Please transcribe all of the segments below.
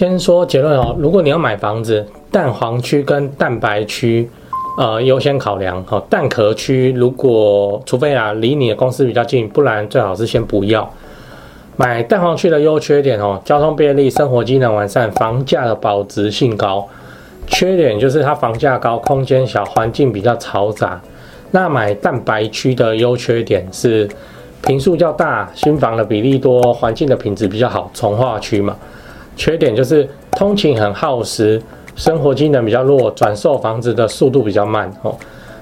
先说结论哦，如果你要买房子，蛋黄区跟蛋白区，呃，优先考量。哦，蛋壳区如果除非啊离你的公司比较近，不然最好是先不要。买蛋黄区的优缺点哦，交通便利，生活机能完善，房价的保值性高。缺点就是它房价高，空间小，环境比较嘈杂。那买蛋白区的优缺点是坪数较大，新房的比例多，环境的品质比较好。从化区嘛，缺点就是通勤很耗时，生活机能比较弱，转售房子的速度比较慢哦。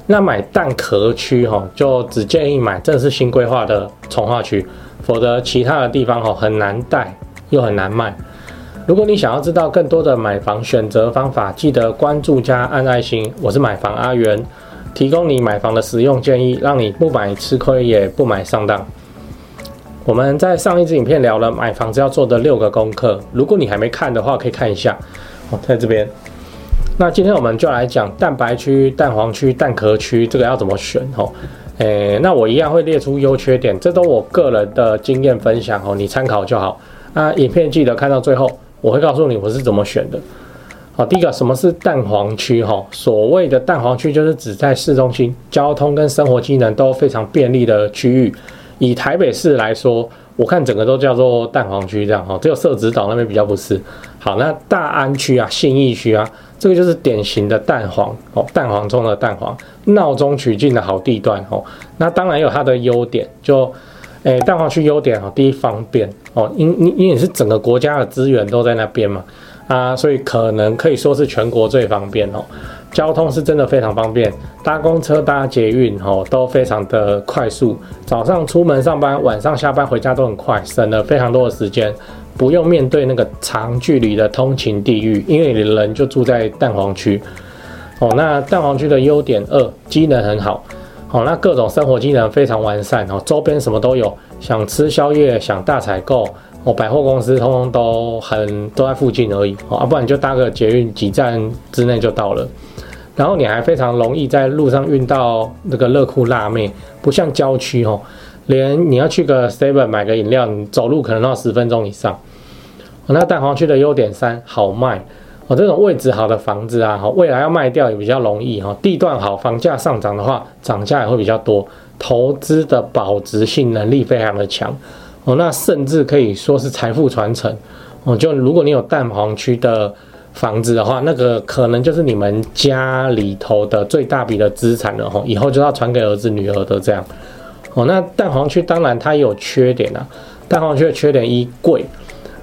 那买蛋壳区哈，就只建议买正是新规划的重化区，否则其他的地方哈很难带又很难卖。如果你想要知道更多的买房选择方法，记得关注加按爱心。我是买房阿元，提供你买房的实用建议，让你不买吃亏也不买上当。我们在上一支影片聊了买房子要做的六个功课，如果你还没看的话，可以看一下。哦，在这边。那今天我们就来讲蛋白区、蛋黄区、蛋壳区，这个要怎么选？哦，诶，那我一样会列出优缺点，这都我个人的经验分享哦，你参考就好。那影片记得看到最后。我会告诉你我是怎么选的。好，第一个，什么是蛋黄区？哈，所谓的蛋黄区就是指在市中心，交通跟生活机能都非常便利的区域。以台北市来说，我看整个都叫做蛋黄区这样哈，只有社子岛那边比较不是。好，那大安区啊、信义区啊，这个就是典型的蛋黄哦，蛋黄中的蛋黄，闹中取静的好地段哦。那当然有它的优点，就。诶，蛋黄区优点哈，第一方便哦，因因因为是整个国家的资源都在那边嘛，啊，所以可能可以说是全国最方便哦，交通是真的非常方便，搭公车搭捷运哦都非常的快速，早上出门上班，晚上下班回家都很快，省了非常多的时间，不用面对那个长距离的通勤地狱，因为你的人就住在蛋黄区哦。那蛋黄区的优点二，机能很好。哦，那各种生活机能非常完善哦，周边什么都有，想吃宵夜，想大采购哦，百货公司通通都很都在附近而已哦，啊，不然你就搭个捷运几站之内就到了，然后你还非常容易在路上运到那个热裤辣妹，不像郊区哦，连你要去个 Seven 买个饮料，你走路可能要十分钟以上。那蛋黄区的优点三，好卖。哦，这种位置好的房子啊，未来要卖掉也比较容易哈。地段好，房价上涨的话，涨价也会比较多。投资的保值性能力非常的强哦，那甚至可以说是财富传承哦。就如果你有蛋黄区的房子的话，那个可能就是你们家里头的最大笔的资产了哈。以后就要传给儿子女儿的这样哦。那蛋黄区当然它也有缺点啊，蛋黄区的缺点一贵，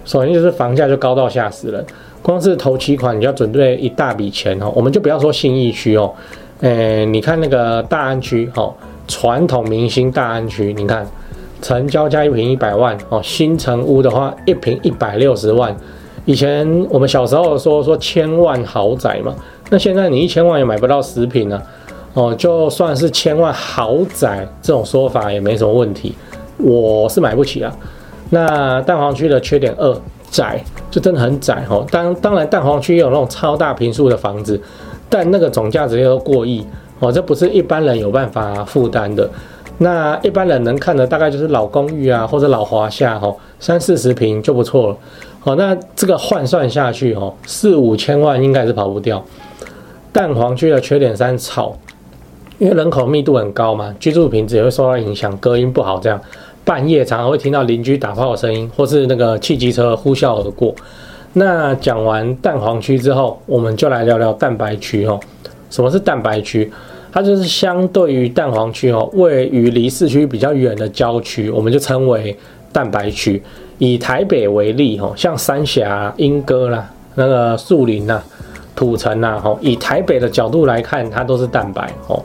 首先就是房价就高到吓死人。光是头期款，你就要准备一大笔钱哦。我们就不要说信义区哦，诶，你看那个大安区哦，传统明星大安区，你看成交价一平一百万哦，新城屋的话一平一百六十万。以前我们小时候说说千万豪宅嘛，那现在你一千万也买不到十坪呢哦，就算是千万豪宅这种说法也没什么问题，我是买不起啊。那蛋黄区的缺点二。窄就真的很窄哦，当当然蛋黄区也有那种超大坪数的房子，但那个总价值又过亿哦，这不是一般人有办法负担的。那一般人能看的大概就是老公寓啊，或者老华夏哈，三四十平就不错了。哦，那这个换算下去哦，四五千万应该是跑不掉。蛋黄区的缺点三吵，因为人口密度很高嘛，居住品质也会受到影响，隔音不好这样。半夜常常会听到邻居打炮的声音，或是那个汽机车呼啸而过。那讲完蛋黄区之后，我们就来聊聊蛋白区哦。什么是蛋白区？它就是相对于蛋黄区哦，位于离市区比较远的郊区，我们就称为蛋白区。以台北为例哦，像三峡、莺歌啦、那个树林呐、土城呐，吼，以台北的角度来看，它都是蛋白哦。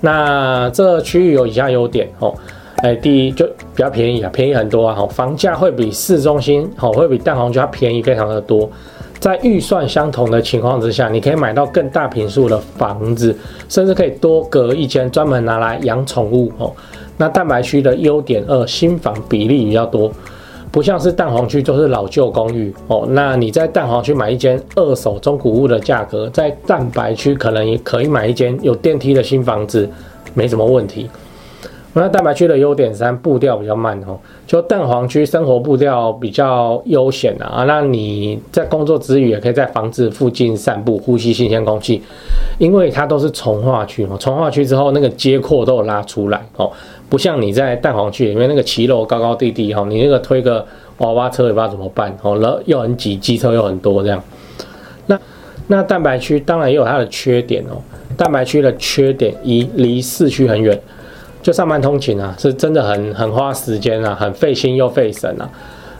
那这区域有以下优点哦。哎，第一就比较便宜啊，便宜很多啊，房价会比市中心好，会比蛋黄区它便宜非常的多。在预算相同的情况之下，你可以买到更大坪数的房子，甚至可以多隔一间专门拿来养宠物哦。那蛋白区的优点二，新房比例比较多，不像是蛋黄区都是老旧公寓哦。那你在蛋黄区买一间二手中古屋的价格，在蛋白区可能也可以买一间有电梯的新房子，没什么问题。那蛋白区的优点三，步调比较慢哦，就蛋黄区生活步调比较悠闲啊，那你在工作之余也可以在房子附近散步，呼吸新鲜空气，因为它都是重划区哦，重划区之后那个街廓都有拉出来哦，不像你在蛋黄区里面那个骑楼高高低低哈，你那个推个娃娃车也不知道怎么办哦，然后又很挤，机车又很多这样。那那蛋白区当然也有它的缺点哦，蛋白区的缺点一，离市区很远。就上班通勤啊，是真的很很花时间啊，很费心又费神啊。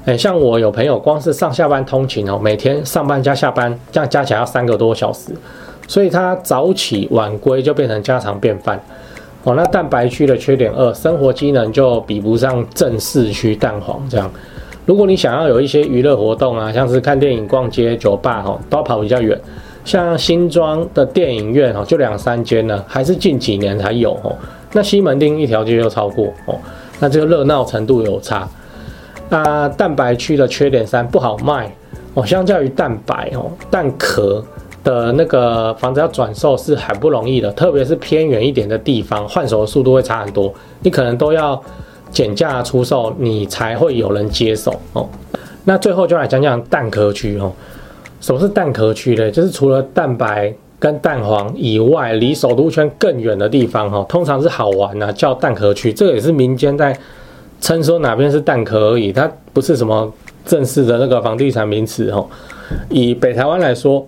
诶，像我有朋友，光是上下班通勤哦，每天上班加下班，这样加起来要三个多小时，所以他早起晚归就变成家常便饭。哦，那蛋白区的缺点二，生活机能就比不上正市区蛋黄这样。如果你想要有一些娱乐活动啊，像是看电影、逛街、酒吧，哦，都要跑比较远。像新庄的电影院哦，就两三间呢，还是近几年才有哦。那西门町一条街就超过哦，那这个热闹程度有差。那蛋白区的缺点三，不好卖哦，相较于蛋白哦，蛋壳的那个房子要转售是很不容易的，特别是偏远一点的地方，换手的速度会差很多，你可能都要减价出售，你才会有人接手哦。那最后就来讲讲蛋壳区哦，什么是蛋壳区呢？就是除了蛋白。跟蛋黄以外，离首都圈更远的地方，哈，通常是好玩啊，叫蛋壳区。这个也是民间在称说哪边是蛋壳而已，它不是什么正式的那个房地产名词，哈。以北台湾来说，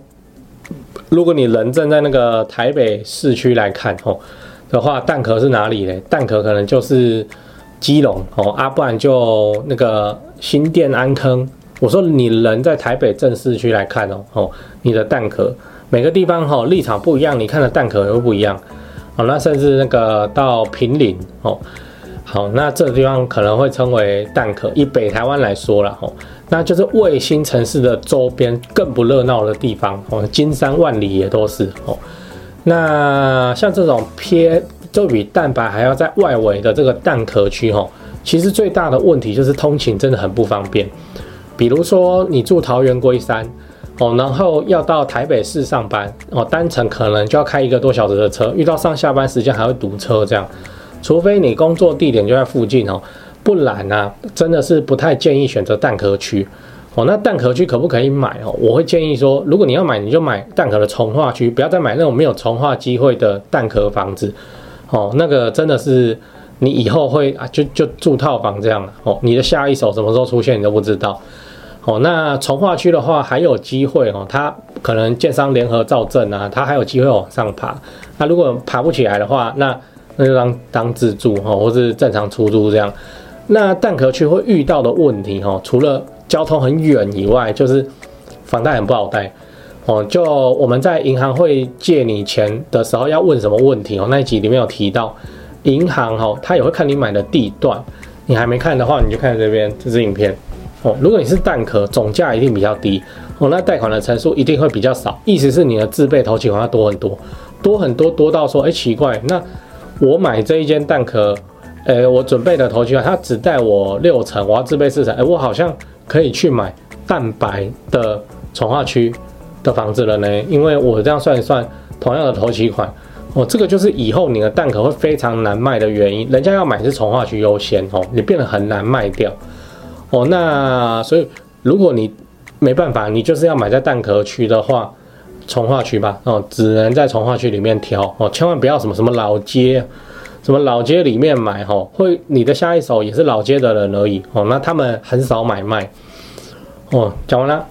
如果你人正在那个台北市区来看，哦的话，蛋壳是哪里呢？蛋壳可能就是基隆，哦，啊，不然就那个新店安坑。我说你人在台北正市区来看哦，哦，你的蛋壳。每个地方哈立场不一样，你看的蛋壳又不一样，好，那甚至那个到平林哦，好，那这个地方可能会称为蛋壳。以北台湾来说了哦，那就是卫星城市的周边更不热闹的地方哦，金山万里也都是哦。那像这种偏就比蛋白还要在外围的这个蛋壳区哦，其实最大的问题就是通勤真的很不方便。比如说你住桃园龟山。哦，然后要到台北市上班哦，单程可能就要开一个多小时的车，遇到上下班时间还会堵车这样。除非你工作地点就在附近哦，不然呢、啊，真的是不太建议选择蛋壳区。哦，那蛋壳区可不可以买哦？我会建议说，如果你要买，你就买蛋壳的重化区，不要再买那种没有重化机会的蛋壳房子。哦，那个真的是你以后会啊，就就住套房这样哦，你的下一手什么时候出现你都不知道。哦，那重化区的话还有机会哦，它可能建商联合造镇啊，它还有机会往上爬。那如果爬不起来的话，那那就当当自住哈，或是正常出租这样。那蛋壳区会遇到的问题哈，除了交通很远以外，就是房贷很不好贷哦。就我们在银行会借你钱的时候要问什么问题哦，那一集里面有提到，银行哈，它也会看你买的地段。你还没看的话，你就看这边这支影片。哦，如果你是蛋壳，总价一定比较低。哦，那贷款的成数一定会比较少，意思是你的自备头期款要多很多，多很多多到说，哎，奇怪，那我买这一间蛋壳，呃，我准备的头期款它只贷我六成，我要自备四成，哎，我好像可以去买蛋白的重化区的房子了呢，因为我这样算一算，同样的头期款，哦，这个就是以后你的蛋壳会非常难卖的原因，人家要买是重化区优先哦，你变得很难卖掉。哦，那所以如果你没办法，你就是要买在蛋壳区的话，从化区吧，哦，只能在从化区里面挑哦，千万不要什么什么老街，什么老街里面买哦，会你的下一手也是老街的人而已哦，那他们很少买卖。哦，讲完了，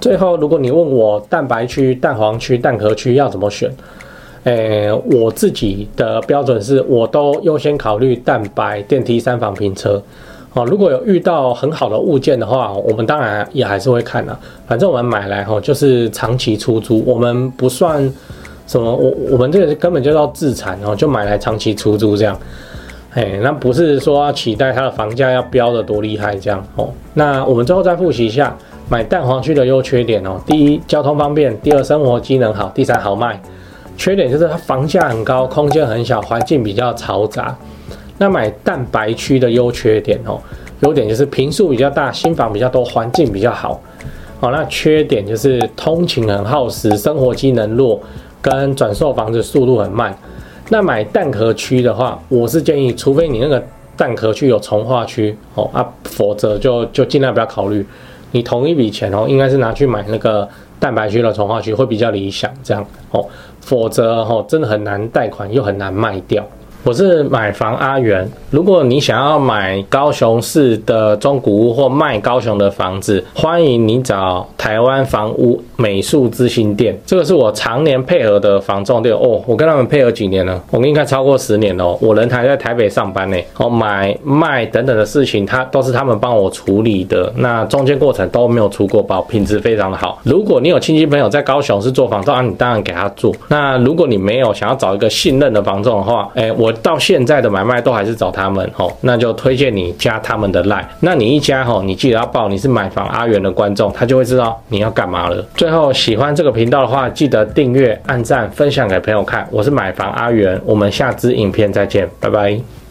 最后如果你问我蛋白区、蛋黄区、蛋壳区要怎么选，诶，我自己的标准是我都优先考虑蛋白电梯三房平车。哦，如果有遇到很好的物件的话，我们当然也还是会看的。反正我们买来哈，就是长期出租，我们不算什么，我我们这个根本就叫自产哦，就买来长期出租这样。哎，那不是说要期待它的房价要飙得多厉害这样哦。那我们最后再复习一下买蛋黄区的优缺点哦。第一，交通方便；第二，生活机能好；第三，好卖。缺点就是它房价很高，空间很小，环境比较嘈杂。那买蛋白区的优缺点哦，优点就是坪数比较大，新房比较多，环境比较好。哦，那缺点就是通勤很耗时，生活机能弱，跟转售房子速度很慢。那买蛋壳区的话，我是建议，除非你那个蛋壳区有重化区哦啊，否则就就尽量不要考虑。你同一笔钱哦，应该是拿去买那个蛋白区的重化区会比较理想，这样哦，否则哦真的很难贷款又很难卖掉。我是买房阿元。如果你想要买高雄市的中古屋或卖高雄的房子，欢迎你找台湾房屋美术之星店。这个是我常年配合的房仲店哦。我跟他们配合几年了？我应该超过十年了。我人还在台北上班呢。哦，买卖等等的事情，他都是他们帮我处理的。那中间过程都没有出过包，品质非常的好。如果你有亲戚朋友在高雄是做房仲，你当然给他做。那如果你没有想要找一个信任的房仲的话，哎，我。到现在的买卖都还是找他们哦，那就推荐你加他们的赖。那你一加吼，你记得要报你是买房阿元的观众，他就会知道你要干嘛了。最后喜欢这个频道的话，记得订阅、按赞、分享给朋友看。我是买房阿元，我们下支影片再见，拜拜。